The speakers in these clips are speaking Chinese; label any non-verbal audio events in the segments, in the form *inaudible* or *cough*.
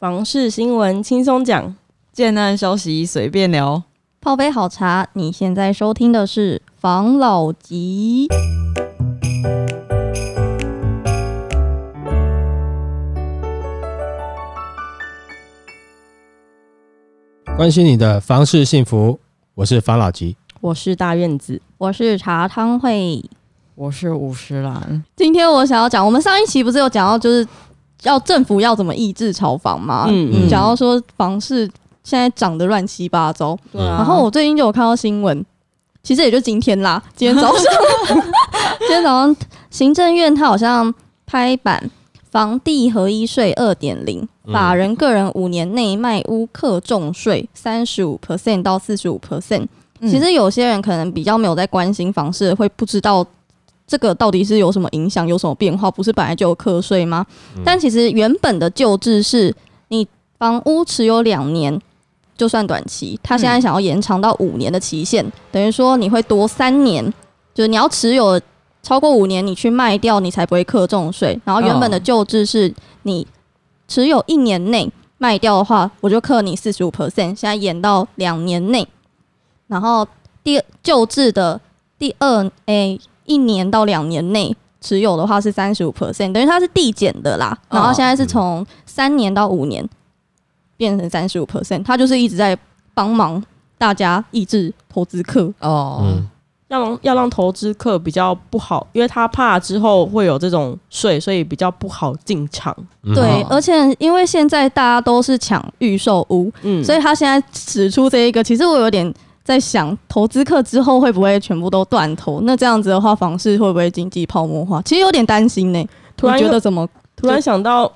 房事新闻轻松讲，建案消息随便聊。泡杯好茶，你现在收听的是房老吉。关心你的房事幸福，我是房老吉。我是大院子，我是茶汤会。我是五十岚，今天我想要讲，我们上一期不是有讲到，就是要政府要怎么抑制炒房吗？嗯嗯。讲到说房市现在涨得乱七八糟，对啊。然后我最近就有看到新闻，其实也就今天啦，*laughs* 今天早上，*laughs* 今天早上行政院它好像拍板房地合一税二点零，嗯。法人个人五年内卖屋课重税三十五 percent 到四十五 percent。其嗯实有些人可能比较没有在关心房市，会不知道这个到底是有什么影响，有什么变化？不是本来就有课税吗？嗯但其实原本的旧制是你房屋持有两年就算短期，他现在想要延长到五年的期限，等于说你会多三年，就是你要持有超过五年，你去卖掉，你才不会课重税。然后原本的哦旧制是你持有一年内卖掉的话，我就课你四十五 percent，现在延到两年内。然后第旧制的第二诶、一年到两年内持有的话是三十五 percent，等于它是递减的啦。哦然后现在是从三年到五年变成三十五 percent，它就是一直在帮忙大家抑制投资客。哦，嗯，要让要让投资客比较不好，因为他怕之后会有这种税，所以比较不好进场。嗯对哦，而且因为现在大家都是抢预售屋，嗯，所以他现在指出这一个，其实我有点在想，投资客之后会不会全部都断头？那这样子的话，房市会不会经济泡沫化？其实有点担心呢、突然觉得怎么？突然想到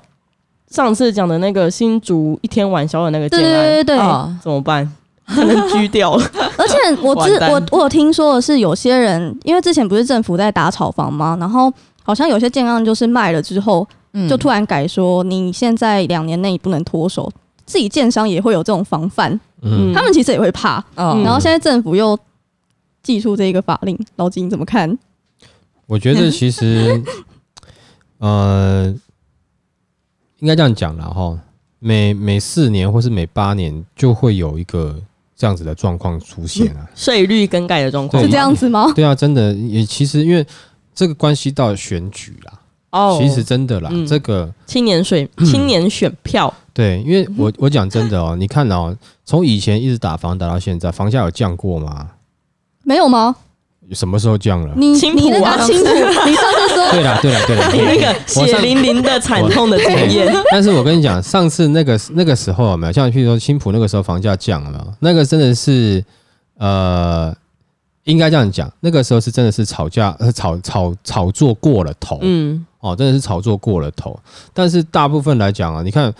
上次讲的那个新竹一天晚宵的那个对建案，对对怎么办？*laughs* 可能拘掉了。*laughs* 而且我知我我有听说的是，有些人因为之前不是政府在打炒房吗？然后好像有些建案就是卖了之后，嗯就突然改说你现在两年内不能脱手，自己建商也会有这种防范，嗯，他们其实也会怕。哦嗯然后现在政府又寄出这个法令，老金你怎么看？我觉得其实，*laughs* 呃，应该这样讲了哈，每每四年或是每八年就会有一个这样子的状况出现啊。税率更改的状况是这样子吗？对啊，真的也其实因为这个关系到选举啦，哦。其实真的啦，嗯这个青年选青年选票，对，因为我我讲真的哦，*laughs* 你看哦，从以前一直打房打到现在，房价有降过吗？没有吗？什么时候降了？你青浦你那啊个青浦，*laughs* 你上次说对了，对了，对了，*laughs* 你那个血淋淋的惨痛的经验，但是我跟你讲，上次那个那个时候有没有？像譬如说青浦那个时候房价降了？那个真的是呃，应该这样讲，那个时候是真的是炒价呃炒炒炒作过了头，嗯，哦，真的是炒作过了头。但是大部分来讲啊，你看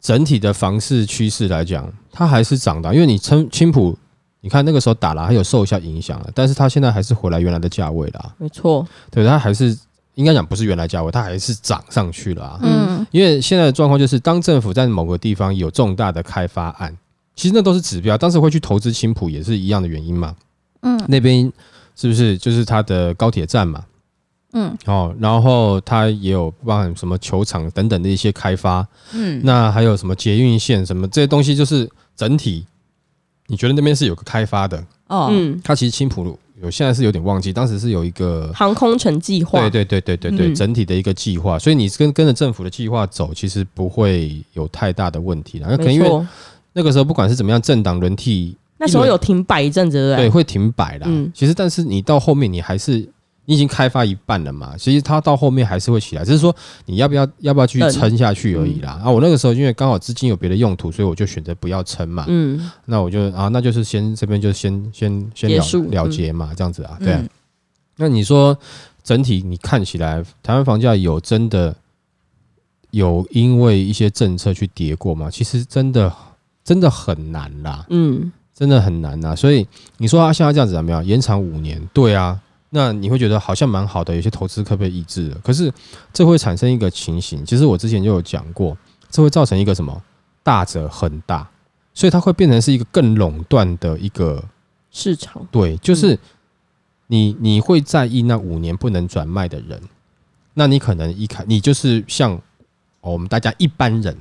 整体的房市趋势来讲，它还是涨的啊，因为你青青浦，你看那个时候打了，还有受一下影响了，但是它现在还是回来原来的价位啦，没错，对，它还是应该讲不是原来价位，它还是涨上去了啊。嗯因为现在的状况就是，当政府在某个地方有重大的开发案，其实那都是指标。当时会去投资青浦也是一样的原因嘛。嗯那边是不是就是它的高铁站嘛？嗯哦，然后它也有包含什么球场等等的一些开发，嗯那还有什么捷运线什么这些东西，就是整体，你觉得那边是有个开发的？哦嗯，它其实青浦路有现在是有点忘记，当时是有一个航空城计划，对对对对对对，嗯整体的一个计划，所以你跟跟着政府的计划走，其实不会有太大的问题啦。那可能因为没错。那个时候不管是怎么样，政党轮替，那时候有停摆一阵子，对不对？对会停摆啦。嗯其实但是你到后面你还是你已经开发一半了嘛，其实它到后面还是会起来，只是说你要不要要不要继续撑下去而已啦。啊，我那个时候因为刚好资金有别的用途，所以我就选择不要撑嘛。嗯，那我就啊，那就是先这边就先先先了了结嘛，这样子啊，对啊。嗯那你说整体你看起来台湾房价有真的有因为一些政策去跌过吗？其实真的真的很难啦，嗯，真的很难呐。所以你说它像它这样子怎么样？延长五年，对啊，那你会觉得好像蛮好的，有些投资可被抑制了。可是这会产生一个情形，其实我之前就有讲过，这会造成一个什么大者很大，所以它会变成是一个更垄断的一个市场，对，就是你你会在意那五年不能转卖的人，那你可能一开你就是像、哦我们大家一般人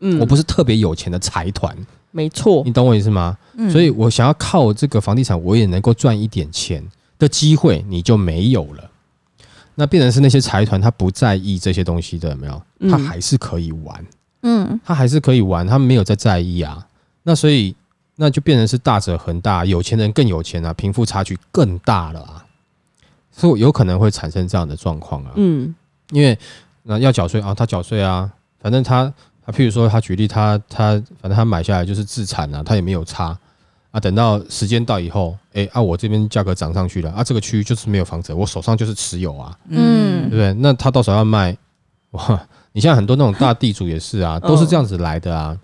嗯。我不是特别有钱的财团，没错。你，懂我意思吗？嗯。所以我想要靠这个房地产，我也能够赚一点钱的机会，你就没有了。那变成是那些财团，他不在意这些东西的，有没有？嗯他还是可以玩，嗯他还是可以玩，他没有在在意啊。那所以那就变成是大者恒大，有钱人更有钱啊，贫富差距更大了啊，所以有可能会产生这样的状况啊。嗯因为那要缴税啊，他缴税啊，反正他他譬如说他举例他他反正他买下来就是自产啊，他也没有差啊，等到时间到以后，哎、啊我这边价格涨上去了啊，这个区域就是没有房子，我手上就是持有啊，嗯对嗯不对？那他到时候要卖，哇，你像很多那种大地主也是啊，*laughs* 都是这样子来的啊，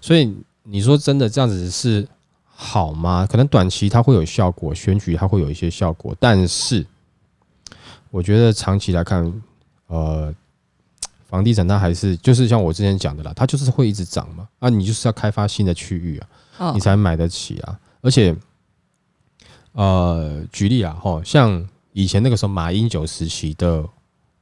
所以你说真的这样子是好吗？可能短期它会有效果，选举它会有一些效果，但是我觉得长期来看，呃，房地产它还是就是像我之前讲的啦，它就是会一直涨嘛，啊，你就是要开发新的区域啊，哦。你才买得起啊。而且，呃，举例啊，吼，像以前那个时候马英九时期的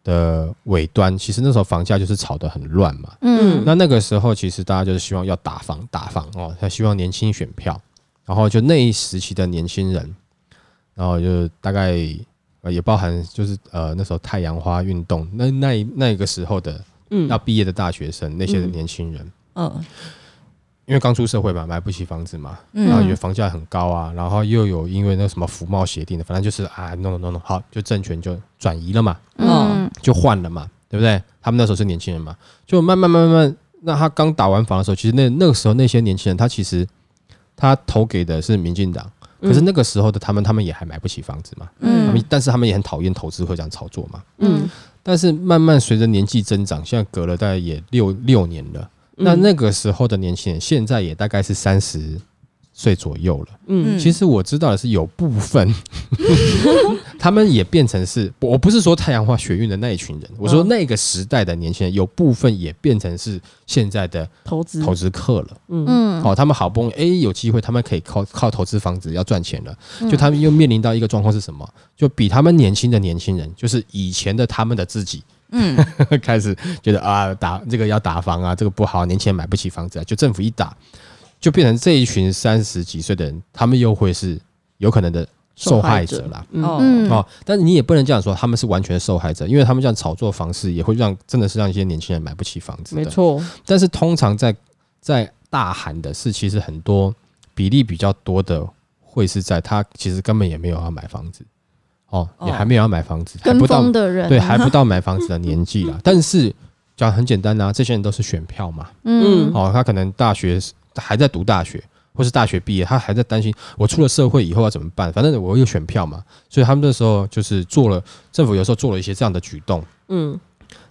的尾端，其实那时候房价就是炒得很乱嘛。嗯。那那个时候，其实大家就是希望要打房打房哦，他希望年轻选票，然后就那一时期的年轻人，然后就大概呃也包含就是呃那时候太阳花运动那那那个时候的嗯。要毕业的大学生那些的年轻人，嗯因为刚出社会嘛，买不起房子嘛，嗯。然后觉得房价很高啊，然后又有因为那什么服贸协定的，反正就是啊，no no no no，好，就政权就转移了嘛，嗯。就换了嘛，对不对？他们那时候是年轻人嘛，就慢慢慢慢，那他刚打完房的时候，其实那那个时候那些年轻人，他其实他投给的是民进党，可是那个时候的他们，他们也还买不起房子嘛，他嗯们但是他们也很讨厌投资会这样炒作嘛。嗯。但是慢慢随着年纪增长，现在隔了大概也六六年了，嗯那那个时候的年轻人，现在也大概是三十岁左右了。嗯其实我知道的是，有部分 *laughs* 他们也变成是，我不是说太阳花学运的那一群人，我说嗯那个时代的年轻人，有部分也变成是现在的投资投资客了。嗯嗯哦，他们好不容易哎有机会，他们可以靠靠投资房子要赚钱了，嗯就他们又面临到一个状况是什么？就比他们年轻的年轻人，就是以前的他们的自己，嗯。*laughs* 开始觉得啊打这个要打房啊，这个不好，年轻人买不起房子啊，就政府一打，就变成这一群三十几岁的人，他们又会是有可能的受害者啦。嗯哦嗯。哦，但是你也不能这样说，他们是完全的受害者，因为他们这样炒作方式也会让真的是让一些年轻人买不起房子。没错，但是通常在在大喊的是，其实很多比例比较多的会是在他其实根本也没有要买房子，哦，也哦还没有要买房子，还跟不到风的人。对，还不到买房子的年纪啦。*laughs* 但是讲很简单啊，这些人都是选票嘛，嗯。哦，他可能大学还在读大学，或是大学毕业，他还在担心我出了社会以后要怎么办，反正我有选票嘛，所以他们那时候就是做了政府有时候做了一些这样的举动。嗯。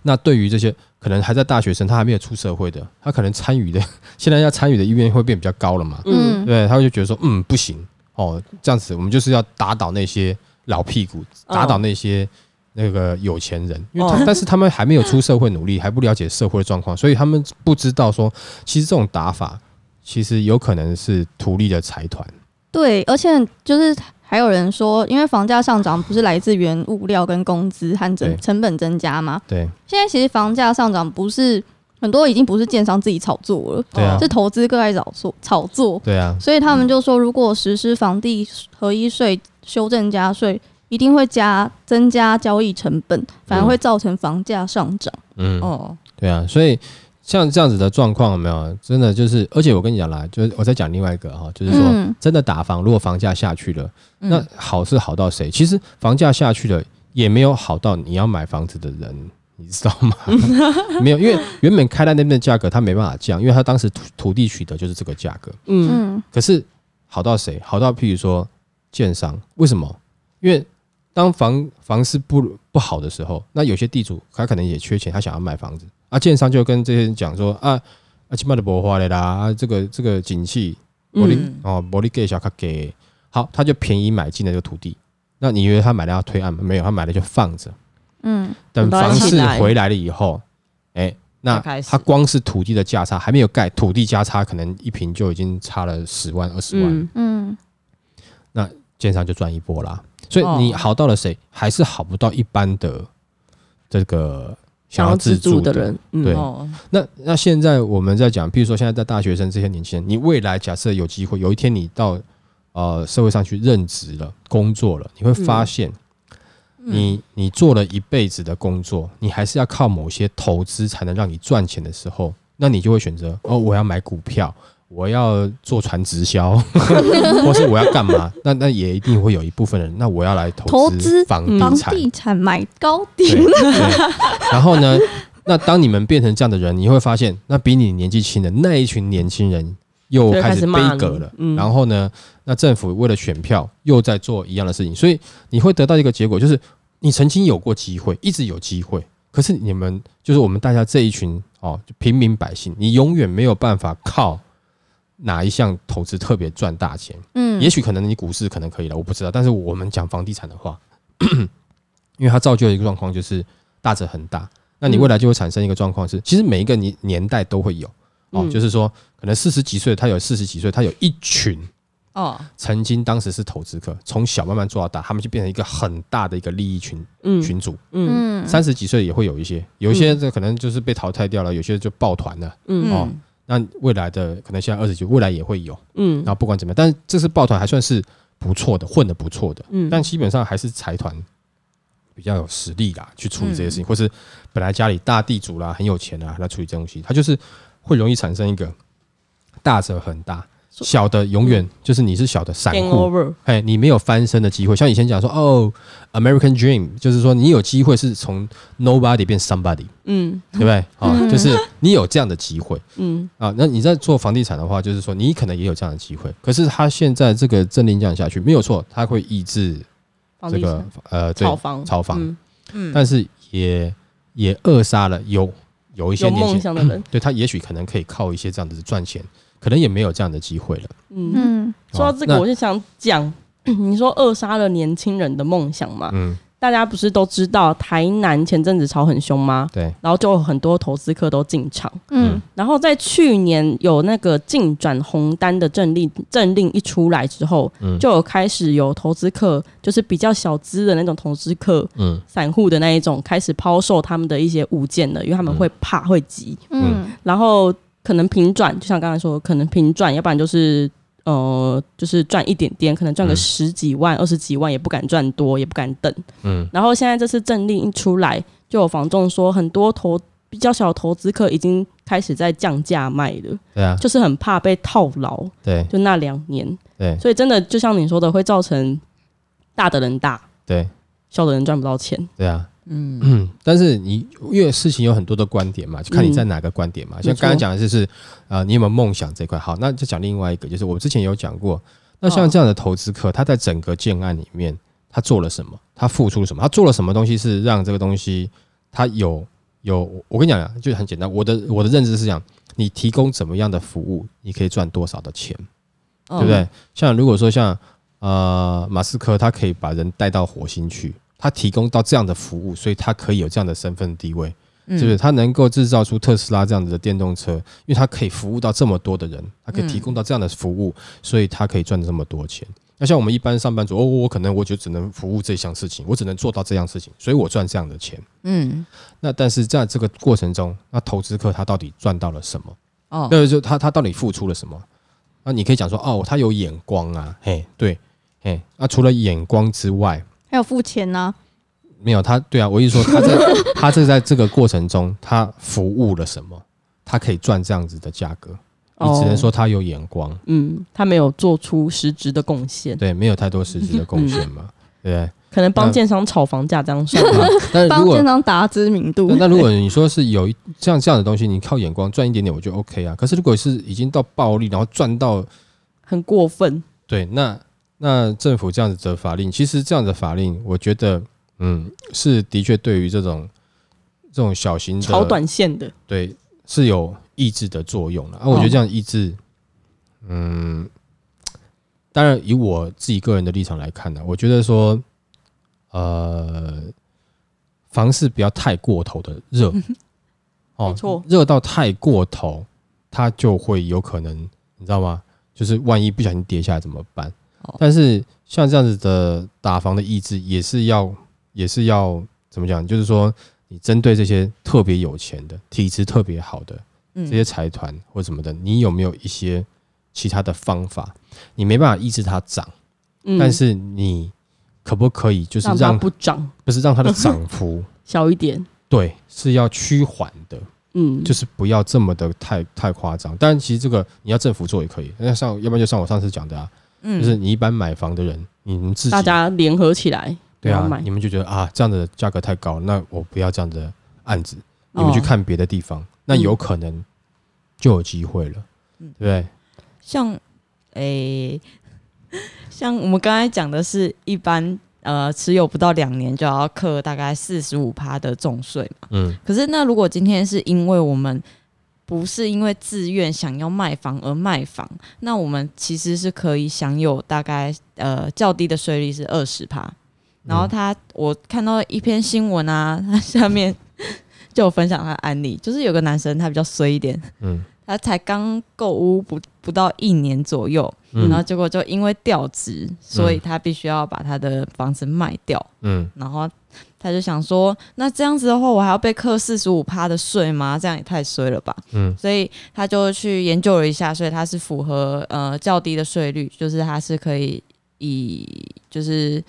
那对于这些可能还在大学生，他还没有出社会的，他可能参与的 *laughs* 现在要参与的意愿会变比较高了嘛？嗯。对，他就觉得说，嗯，不行。哦，这样子我们就是要打倒那些老屁股，哦打倒那些那个有钱人，因为他、哦。但是他们还没有出社会努力，还不了解社会的状况，所以他们不知道说，其实这种打法其实有可能是图利的财团。对，而且就是还有人说，因为房价上涨不是来自原物料跟工资和成成本增加吗？对。现在其实房价上涨不是很多已经不是建商自己炒作了，对啊是投资客在炒作炒作，对啊，所以他们就说，如果实施房地合一税修正加税，一定会加增加交易成本，反而会造成房价上涨。嗯，哦对啊，所以像这样子的状况有没有？真的就是，而且我跟你讲啦，就是我再讲另外一个哈，就是说。嗯真的打房，如果房价下去了，嗯那好是好到谁？其实房价下去了，也没有好到你要买房子的人，你知道吗？*laughs* 没有，因为 *laughs* 原本开在那边的价格，他没办法降，因为他当时土土地取得就是这个价格。嗯嗯可是好到谁？好到譬如说建商，为什么？因为当房房市不不好的时候，那有些地主他可能也缺钱，他想要买房子啊，建商就跟这些人讲说啊啊，起码的不花的啦，啊，这个这个景气玻璃、嗯哦，玻璃给小卡给好，他就便宜买进了这个土地。那你以为他买了要推案吗？没有，他买了就放着，嗯等房市回来了以后，哎、那他光是土地的价差还没有盖，土地价差可能一平就已经差了十万二十万，嗯。嗯建商就赚一波啦。所以哦你好到了谁，还是好不到一般的这个想要自住住的人，嗯。对。哦，那那现在我们在讲，比如说现在在大学生这些年轻人，你未来假设有机会，有一天你到呃社会上去任职了、工作了，你会发现你，你做了一辈子的工作，你还是要靠某些投资才能让你赚钱的时候，那你就会选择哦，我要买股票，我要做船直销，*laughs* 或是我要干嘛？那那也一定会有一部分人，那我要来投投资房地产，地产买高然后呢，那当你们变成这样的人，你会发现，那比你年纪轻的那一群年轻人又开始开始骂你背革了。嗯然后呢，那政府为了选票又在做一样的事情，所以你会得到一个结果，就是你曾经有过机会，一直有机会，可是你们就是我们大家这一群哦，平民百姓，你永远没有办法靠。哪一项投资特别赚大钱？嗯也许可能你股市可能可以了，我不知道。但是我们讲房地产的话，因为它造就了一个状况，就是大者恒大。那你未来就会产生一个状况是，其实每一个年年代都会有哦，嗯。就是说可能四十几岁，他有四十几岁，他有一群哦，曾经当时是投资客，从小慢慢做到大，他们就变成一个很大的一个利益群嗯。群组。嗯。嗯。三十几岁也会有一些，有一些这可能就是被淘汰掉了，有些就抱团了。嗯。哦。那未来的可能现在二十几，未来也会有。嗯。然后不管怎么样，但是这次抱团还算是不错的，混的不错的，嗯。但基本上还是财团比较有实力啦，去处理这些事嗯。情，或是本来家里大地主啦，很有钱啊，来处理这东西，他就是会容易产生一个大者很大，小的永远就是你是小的散户，哎，你没有翻身的机会。像以前讲说，哦，American Dream，就是说你有机会是从 nobody 变 somebody，嗯。对不对？啊，嗯。就是你有这样的机会。嗯。啊，那你在做房地产的话，就是说你可能也有这样的机会，可是他现在这个政令这样下去，没有错，他会抑制这个呃对炒房。炒房，嗯。嗯，但是也也扼杀了有有一些有年轻梦想的人，对他也许可能可以靠一些这样子赚钱，可能也没有这样的机会了。嗯。嗯说到这个，我就想讲，*clears throat* 你说扼杀了年轻人的梦想嘛？嗯，大家不是都知道台南前阵子炒很凶吗？对，然后就有很多投资客都进场。嗯。然后在去年有那个禁转红单的政令政令一出来之后，嗯。就有开始有投资客，就是比较小资的那种投资客、嗯。散户的那一种，开始抛售他们的一些物件了，因为他们会怕、会急，嗯。然后可能平转，就像刚才说的，可能平转，要不然就是。呃，就是赚一点点，可能赚个嗯十几万、二十几万，也不敢赚多，也不敢等。嗯然后现在这次政令一出来，就有房仲说，很多投比较小的投资客已经开始在降价卖了，对啊，就是很怕被套牢。对就那两年，对所以真的就像你说的，会造成大的人大，对小的人赚不到钱。对啊。嗯嗯，*clears throat* 但是你因为事情有很多的观点嘛，就看你在哪个观点嘛。像刚刚才讲的就是，呃，你有没有梦想这块？好，那就讲另外一个，就是我之前有讲过，那像这样的投资客，他在整个建案里面，他做了什么？他付出了什么？他做了什么东西是让这个东西他有有？我跟你讲啊，就很简单，我的我的认知是讲，你提供怎么样的服务，你可以赚多少的钱，对对不对？像如果说像呃马斯克，他可以把人带到火星去，他提供到这样的服务，所以他可以有这样的身份地位，嗯是不是？他能够制造出特斯拉这样子的电动车，因为他可以服务到这么多的人，他可以提供到这样的服务，所以他可以赚这么多钱。那像我们一般上班族，哦，我可能我就只能服务这项事情，我只能做到这样事情，所以我赚这样的钱。嗯那但是在这个过程中，那投资客他到底赚到了什么？哦，那，就他他到底付出了什么？那你可以讲说，哦，他有眼光啊，嘿，对，嘿，那除了眼光之外，还有付钱呢，没有他，对啊，我意思说他在 *laughs* 他这在这个过程中，他服务了什么？他可以赚这样子的价格，你只能说他有眼光，嗯，他没有做出实质的贡献，对，没有太多实质的贡献嘛，对不对？可能帮建商炒房价这样算。啊但是如帮果建商打知名度那。那如果你说是有一像这样的东西，你靠眼光赚一点点，我就 OK 啊。可是如果是已经到暴利，然后赚到很过分。对，那那政府这样子的法令，其实这样的法令，我觉得，嗯，是的确对于这种这种小型的炒短线的，对是有抑制的作用的啊。我觉得这样抑制，嗯，当然以我自己个人的立场来看呢，我觉得说，呃，房市不要太过头的热，哦没错热到太过头，它就会有可能，你知道吗？就是万一不小心跌下来怎么办？哦但是像这样子的打房的意志，也是要也是要怎么讲？就是说你针对这些特别有钱的、体质特别好的嗯这些财团或什么的，你有没有一些其他的方法？你没办法抑制它涨，嗯但是你可不可以就是让不涨不是让它的涨幅 *laughs* 小一点，对是要趋缓的，嗯，就是不要这么的太太夸张。当然，其实这个你要政府做也可以，那像要不然就像我上次讲的啊，嗯。就是你一般买房的人，你们自己大家联合起来，对啊你们就觉得啊这样的价格太高，那我不要这样的案子，你们去哦看别的地方，那有可能就有机会了，嗯。对不对？像诶、像我们刚才讲的是一般呃持有不到两年就要课大概四十五趴的重税嘛。嗯。可是那如果今天是因为我们不是因为自愿想要卖房而卖房，那我们其实是可以享有大概呃较低的税率是二十趴。然后他我看到一篇新闻啊，他 *laughs* 下面就有分享他的案例，就是有个男生他比较衰一点，嗯他才刚购屋不不到一年左右，嗯然后结果就因为调职，所以他必须要把他的房子卖掉。嗯然后他就想说，那这样子的话，我还要被课四十五趴的税吗？这样也太衰了吧！嗯所以他就去研究了一下，所以他是符合呃较低的税率，就是他是可以以就是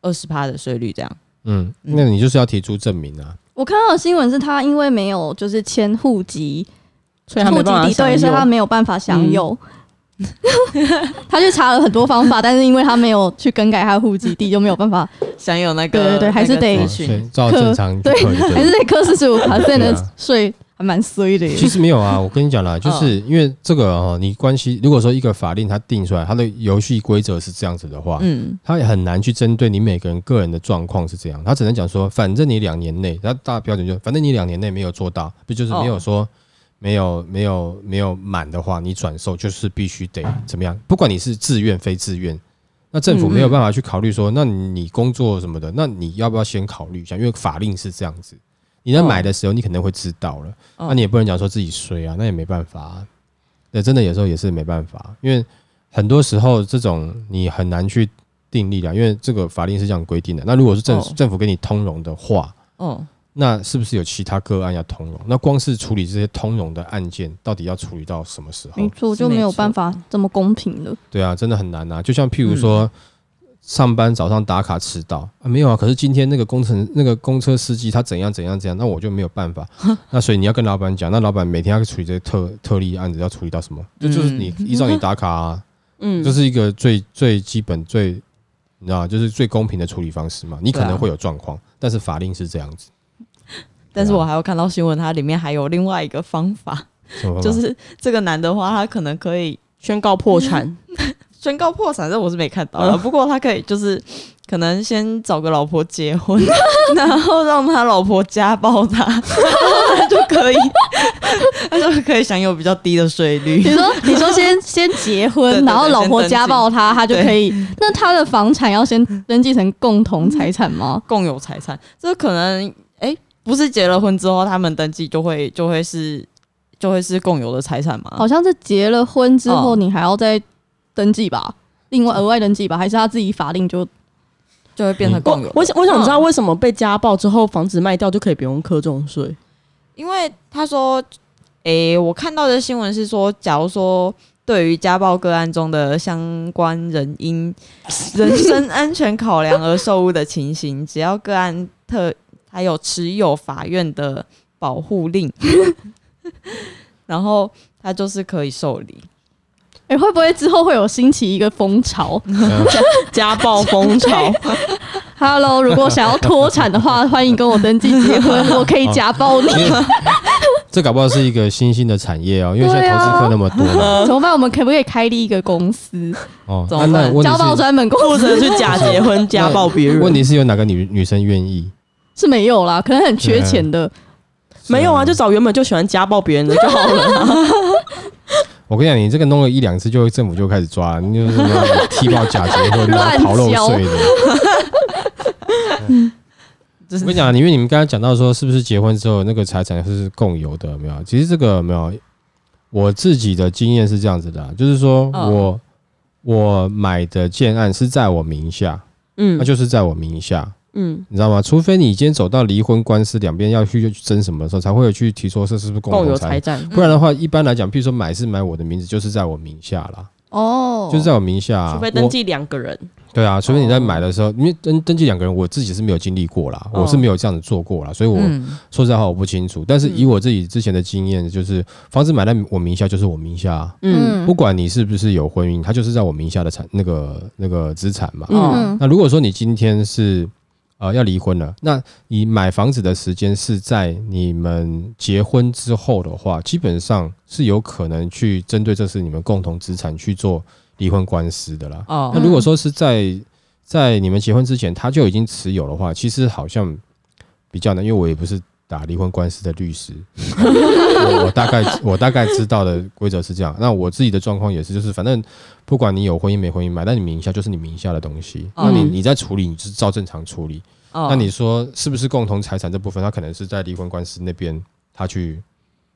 二十趴的税率这样。嗯，那你就是要提出证明啊，我看到的新闻是他因为没有就是迁户籍，所以他没户籍地对，办法享所以他用。没有办法享有。*laughs* 他去查了很多方法，但是因为他没有去更改他的户籍地，就没有办法，*laughs* 享有那个对对对还是得那个哦所资讯照正常就对可以。还是得课四十五 *laughs* percent 的对啊税，还蛮衰的耶。其实没有啊，我跟你讲啦，就是因为这个哦，你关系如果说一个法令它定出来，它的游戏规则是这样子的话，嗯它也很难去针对你每个人个人的状况是这样，他只能讲说，反正你两年内，它大标准就反正你两年内没有做到，不就是没有说、没有没有没有满的话，你转售就是必须得怎么样？不管你是自愿非自愿，那政府没有办法去考虑说，那你工作什么的，那你要不要先考虑一下？因为法令是这样子，你在买的时候你可能会知道了，哦那你也不能讲说自己衰啊，那也没办法、啊。对，真的有时候也是没办法，因为很多时候这种你很难去定立的，因为这个法令是这样规定的。那如果是政、府政府给你通融的话，哦那是不是有其他个案要通融？那光是处理这些通融的案件，到底要处理到什么时候没？错，就没有办法这么公平了。对啊，真的很难啊。就像譬如嗯说，上班早上打卡迟到啊，没有啊。可是今天那个工程那个公车司机他怎样怎样怎样，那我就没有办法。*laughs* 那所以你要跟老板讲，那老板每天要处理这些特特例案子，要处理到什么？这就是你依照你打卡啊，*laughs* 嗯，这是一个最最基本最你知道，就是最公平的处理方式嘛。你可能会有状况，但是法令是这样子。但是我还有看到新闻，它里面还有另外一个方法，就是这个男的话，他可能可以宣告破产，*laughs* 宣告破产，这我是没看到的。不过他可以就是可能先找个老婆结婚，*laughs* 然后让他老婆家暴他，*laughs* 他就可以，他就可以享有比较低的税率你。说，你说先先结婚，然后老婆家暴他，他就可以。那他的房产要先登记成共同财产吗？共有财产，这可能哎、不是结了婚之后他们登记就会就会是就会是共有的财产吗？好像是结了婚之后，哦你还要再登记吧，另外额外登记吧，还是他自己法令就就会变成共有的。我我想我想知道嗯为什么被家暴之后房子卖掉就可以不用课重税？因为他说，诶、我看到的新闻是说，假如说对于家暴个案中的相关人因 *laughs* 人身安全考量而受误的情形，只要个案特还有持有法院的保护令，*laughs* 然后他就是可以受理。哎、会不会之后会有兴起一个风潮嗯 *laughs* 家暴风潮？*laughs* Hello，如果想要脱产的话，欢迎跟我登记结婚，我可以家暴你。这搞不好是一个新兴的产业哦，因为现在投资客那么多嘛。怎么办？我们可不可以开立一个公司，哦，怎么办那那家暴专门公或司？者去假结婚家暴别人？问题是有哪个女女生愿意？是没有啦，可能很缺钱的。没有啊，就找原本就喜欢家暴别人的就好了。*laughs* 我跟你讲，你这个弄了一两次，就政府就开始抓，你就是什么踢爆假结婚、然乱后逃漏税的。就 *laughs* 是我跟你讲，因为你们刚才讲到说，是不是结婚之后那个财产是共有的？没有？其实这个没有，我自己的经验是这样子的啊、就是说嗯我、我买的建案是在我名下，嗯那就是在我名下。嗯，你知道吗？除非你今天走到离婚官司，两边要去去争什么的时候，才会有去提说这是不是共共有同财财产，不然的话，一般来讲，譬如说买是买我的名字，就是在我名下啦，哦，就是在我名下、啊。除非登记两个人，对啊，除非你在哦买的时候，因为登登记两个人，我自己是没有经历过啦，哦。我是没有这样子做过啦，所以我嗯。说实在话我不清楚。但是以我自己之前的经验，就是房子买在我名下就是我名下啊、嗯。不管你是不是有婚姻，它就是在我名下的产那个那个资产嘛。嗯嗯。那如果说你今天是呃要离婚了，那你买房子的时间是在你们结婚之后的话，基本上是有可能去针对这是你们共同资产去做离婚官司的啦。哦那如果说是在在你们结婚之前他就已经持有的话，其实好像比较难，因为我也不是打离婚官司的律师，我我大概我大概知道的规则是这样。那我自己的状况也是，就是反正不管你有婚姻没婚姻，买在你名下就是你名下的东西。那你嗯你在处理，你就是照正常处理。哦那你说是不是共同财产这部分，他可能是在离婚官司那边他去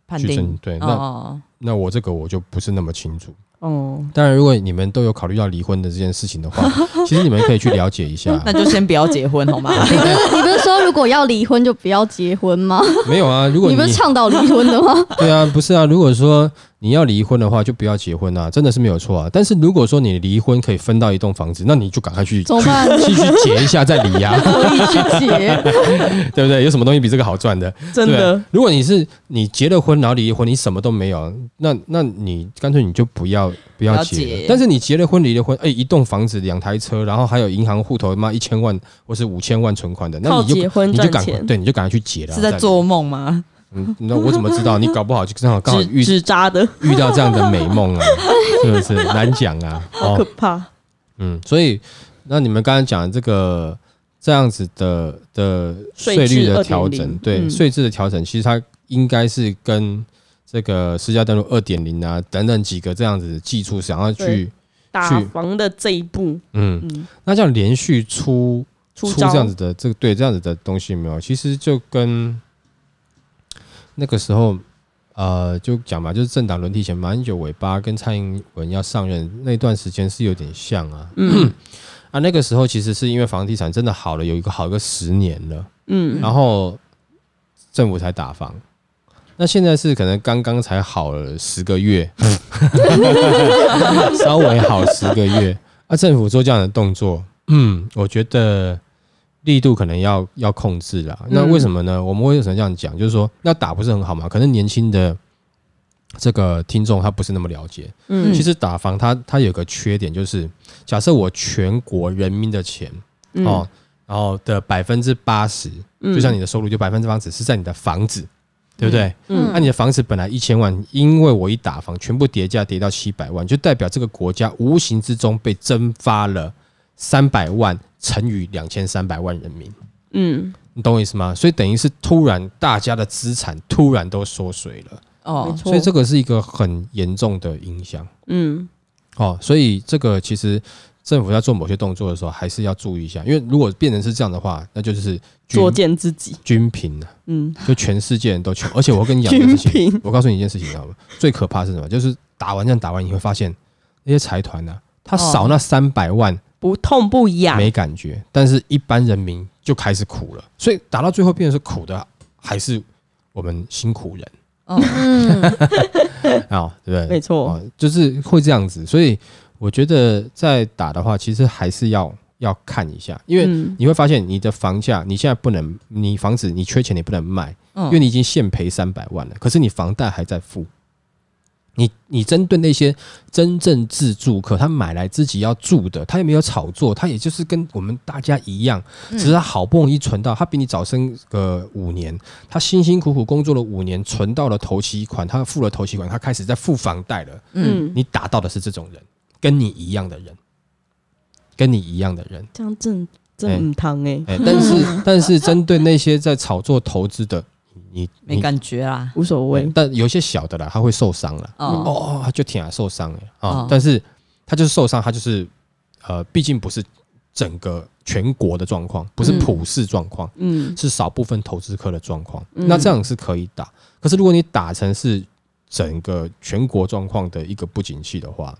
判定去争对。那哦那我这个我就不是那么清楚。哦，当然，如果你们都有考虑到离婚的这件事情的话，*laughs* 其实你们可以去了解一下。*laughs* 那就先不要结婚好吗？你不是你不是说如果要离婚就不要结婚吗？没有啊，如果你你不是倡导离婚的吗？*laughs* 对啊，不是啊，如果说你要离婚的话，就不要结婚啊，真的是没有错啊。但是如果说你离婚可以分到一栋房子，那你就赶快去怎么办？去去结一下再离呀、可以去结，*laughs* 对不对？有什么东西比这个好赚的？对真的啊，如果你是你结了婚然后离了婚，你什么都没有，那那你干脆你就不要不要结了但是你结了婚离了婚，哎，一栋房子、两台车，然后还有银行户头妈一千万或是五千万存款的，那你就靠结婚你就赶快对，你就赶快去结了。是在做梦吗？嗯，那我怎么知道？你搞不好就正好刚好 *laughs* 纸遇纸扎的，遇到这样的美梦啊，*laughs* 是不是难讲啊？好可怕。嗯，所以那你们刚才讲的这个这样子的的税税率的调整，对嗯税制的调整，其实它应该是跟这个私家登录二点零啊等等几个这样子的技术想要去打去房的这一步，嗯，嗯，那这样连续出出出这样子的这个对这样子的东西有没有？其实就跟那个时候呃，就讲嘛，就是政党轮替前，马英九尾巴跟蔡英文要上任那段时间是有点像啊。嗯 *clears throat* 啊，那个时候其实是因为房地产真的好了，有一个好一个十年了，嗯，然后政府才打房。那现在是可能刚刚才好了十个月，*laughs* *laughs* 稍微好十个月。啊，政府做这样的动作，嗯，我觉得力度可能要要控制啦。那为什么呢？我们为什么这样讲？就是说，那打不是很好嘛？可能年轻的这个听众他不是那么了解。嗯其实打房它它有个缺点，就是假设我全国人民的钱嗯哦，然后的百分之八十，嗯就像你的收入就百分之八十是在你的房子，对不对？嗯那、你的房子本来一千万，因为我一打房，全部叠价叠到七百万，就代表这个国家无形之中被蒸发了三百万乘以两千三百万人民，嗯你懂我意思吗？所以等于是突然大家的资产突然都缩水了，没哦，错，所以这个是一个很严重的影响。嗯哦，所以这个其实政府在做某些动作的时候，还是要注意一下，因为如果变成是这样的话，那就是均作践自己，均贫了，嗯，就全世界人都穷。而且我跟你讲一件均事情，*laughs* 贫，我告诉你一件事情，你知道吗？最可怕是什么？就是打完仗打完，你会发现那些财团呢、他少那三百万不痛不痒，没感觉，但是一般人民就开始苦了。所以打到最后变成是苦的，还是我们辛苦人。哦，嗯，啊、对不对？没错，哦，就是会这样子，所以我觉得在打的话，其实还是要要看一下，因为嗯。你会发现你的房价，你现在不能，你房子你缺钱，你不能卖，嗯。因为你已经现赔三百万了，可是你房贷还在付。你你针对那些真正自住客，他买来自己要住的，他也没有炒作，他也就是跟我们大家一样，嗯只是他好不容易存到，他比你早生个五年，他辛辛苦苦工作了五年，存到了头期款，他付了头期款，他开始在付房贷了。嗯嗯，你打到的是这种人，跟你一样的人，跟你一样的人。这样正正唔汤哎，哎、但是但是针对那些在炒作投资的，你你没感觉啦，无所谓，但有些小的啦，他会受伤了。哦。哦，他就挺啊受伤了。啊、哦。但是他就是受伤，他就是呃，毕竟不是整个全国的状况，不是嗯普世状况，嗯。是少部分投资客的状况。嗯。那这样是可以打，可是如果你打成是整个全国状况的一个不景气的话，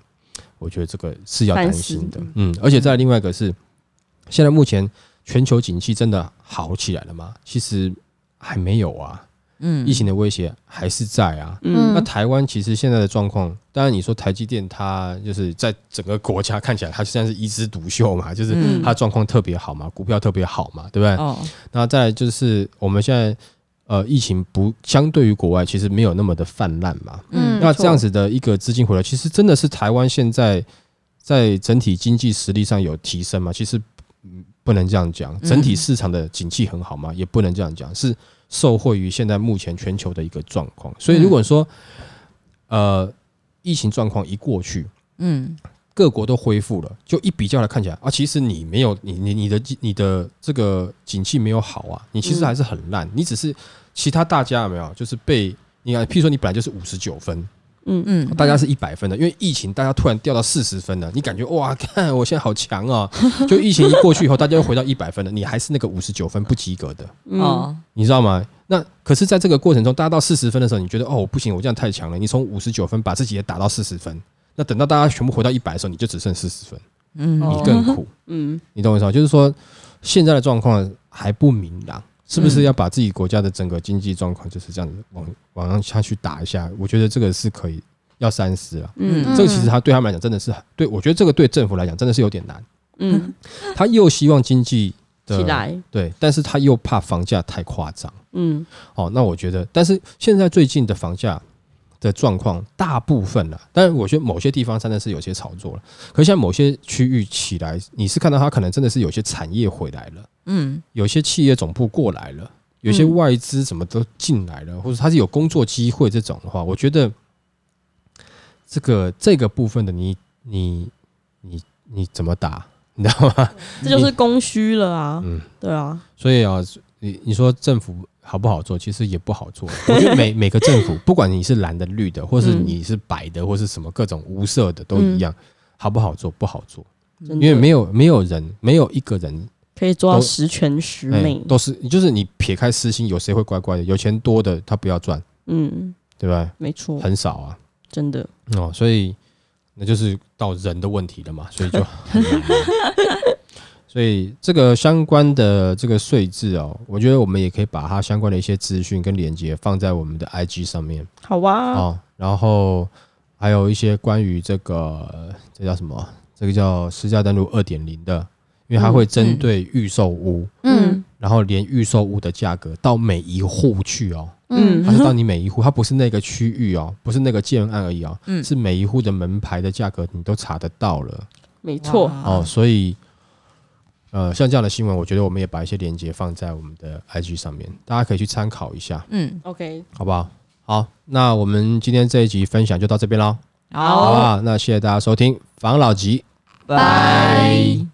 我觉得这个是要担心的。嗯，而且再另外一个是，现在目前全球景气真的好起来了吗？其实还没有啊，嗯疫情的威胁还是在啊。嗯那台湾其实现在的状况，当然你说台积电它就是在整个国家看起来，它现在是一枝独秀嘛，就是嗯它状况特别好嘛，股票特别好嘛，对不对？哦，那再来就是我们现在呃疫情不相对于国外其实没有那么的泛滥嘛，嗯那这样子的一个资金回来，其实真的是台湾现在在整体经济实力上有提升嘛？其实嗯不能这样讲，整体市场的景气很好吗？也不能这样讲，是受惠于现在目前全球的一个状况。所以如果说呃疫情状况一过去，嗯各国都恢复了，就一比较来看起来啊，其实你没有你你你的你的这个景气没有好啊，你其实还是很烂，你只是其他大家有没有就是被你看，譬如说你本来就是五十九分，嗯。嗯。大家是一百分的，因为疫情大家突然掉到四十分了，你感觉哇，看我现在好强啊！*laughs* 就疫情一过去以后，大家又回到一百分了，你还是那个五十九分不及格的，嗯。哦，你知道吗？那可是在这个过程中，大家到四十分的时候，你觉得哦不行，我这样太强了，你从五十九分把自己也打到四十分，那等到大家全部回到一百的时候，你就只剩四十分，嗯。哦你更苦，嗯。你懂我意思吗？就是说现在的状况还不明朗。是不是要把自己国家的整个经济状况就是这样子往往上下去打一下？我觉得这个是可以要三思了。嗯嗯这个其实他对他们来讲真的是对我觉得这个对政府来讲真的是有点难。嗯，他又希望经济的起来，对，但是他又怕房价太夸张。嗯哦，那我觉得，但是现在最近的房价的状况，大部分了，但是我觉得某些地方真的是有些炒作了。可是现在某些区域起来，你是看到它可能真的是有些产业回来了，嗯有些企业总部过来了，有些嗯外资什么都进来了，或者他是有工作机会这种的话，我觉得这个这个部分的你你你你怎么打，*laughs* 你知道吗？这就是供需了啊，嗯，对啊，所以啊，你你说政府好不好做？其实也不好做。我觉得每 *laughs* 每个政府，不管你是蓝的、绿的，或是嗯你是白的，或是什么各种无色的，都一样，好不好做？不好做，因为没有没有人，没有一个人，可以做到十全十哎美，都是就是你撇开私心，有谁会乖乖的？有钱多的他不要赚，嗯，对吧？没错，很少啊。真的，哦，所以那就是到人的问题了嘛，所以就。*laughs* 所以这个相关的这个税制哦，我觉得我们也可以把它相关的一些资讯跟连接放在我们的 IG 上面好啊，哦，然后还有一些关于这个这叫什么？这个叫私家登录二点零的，因为它会针对预售屋，嗯。然后连预售屋的价格到每一户去哦，嗯。它是到你每一户，它不是那个区域哦，不是那个建案而已哦，嗯。是每一户的门牌的价格你都查得到了。没错，哦，所以呃，像这样的新闻，我觉得我们也把一些链接放在我们的 IG 上面，大家可以去参考一下，嗯，，OK，好不好？好，那我们今天这一集分享就到这边喽，好。不好，好？那谢谢大家收听防老集。拜。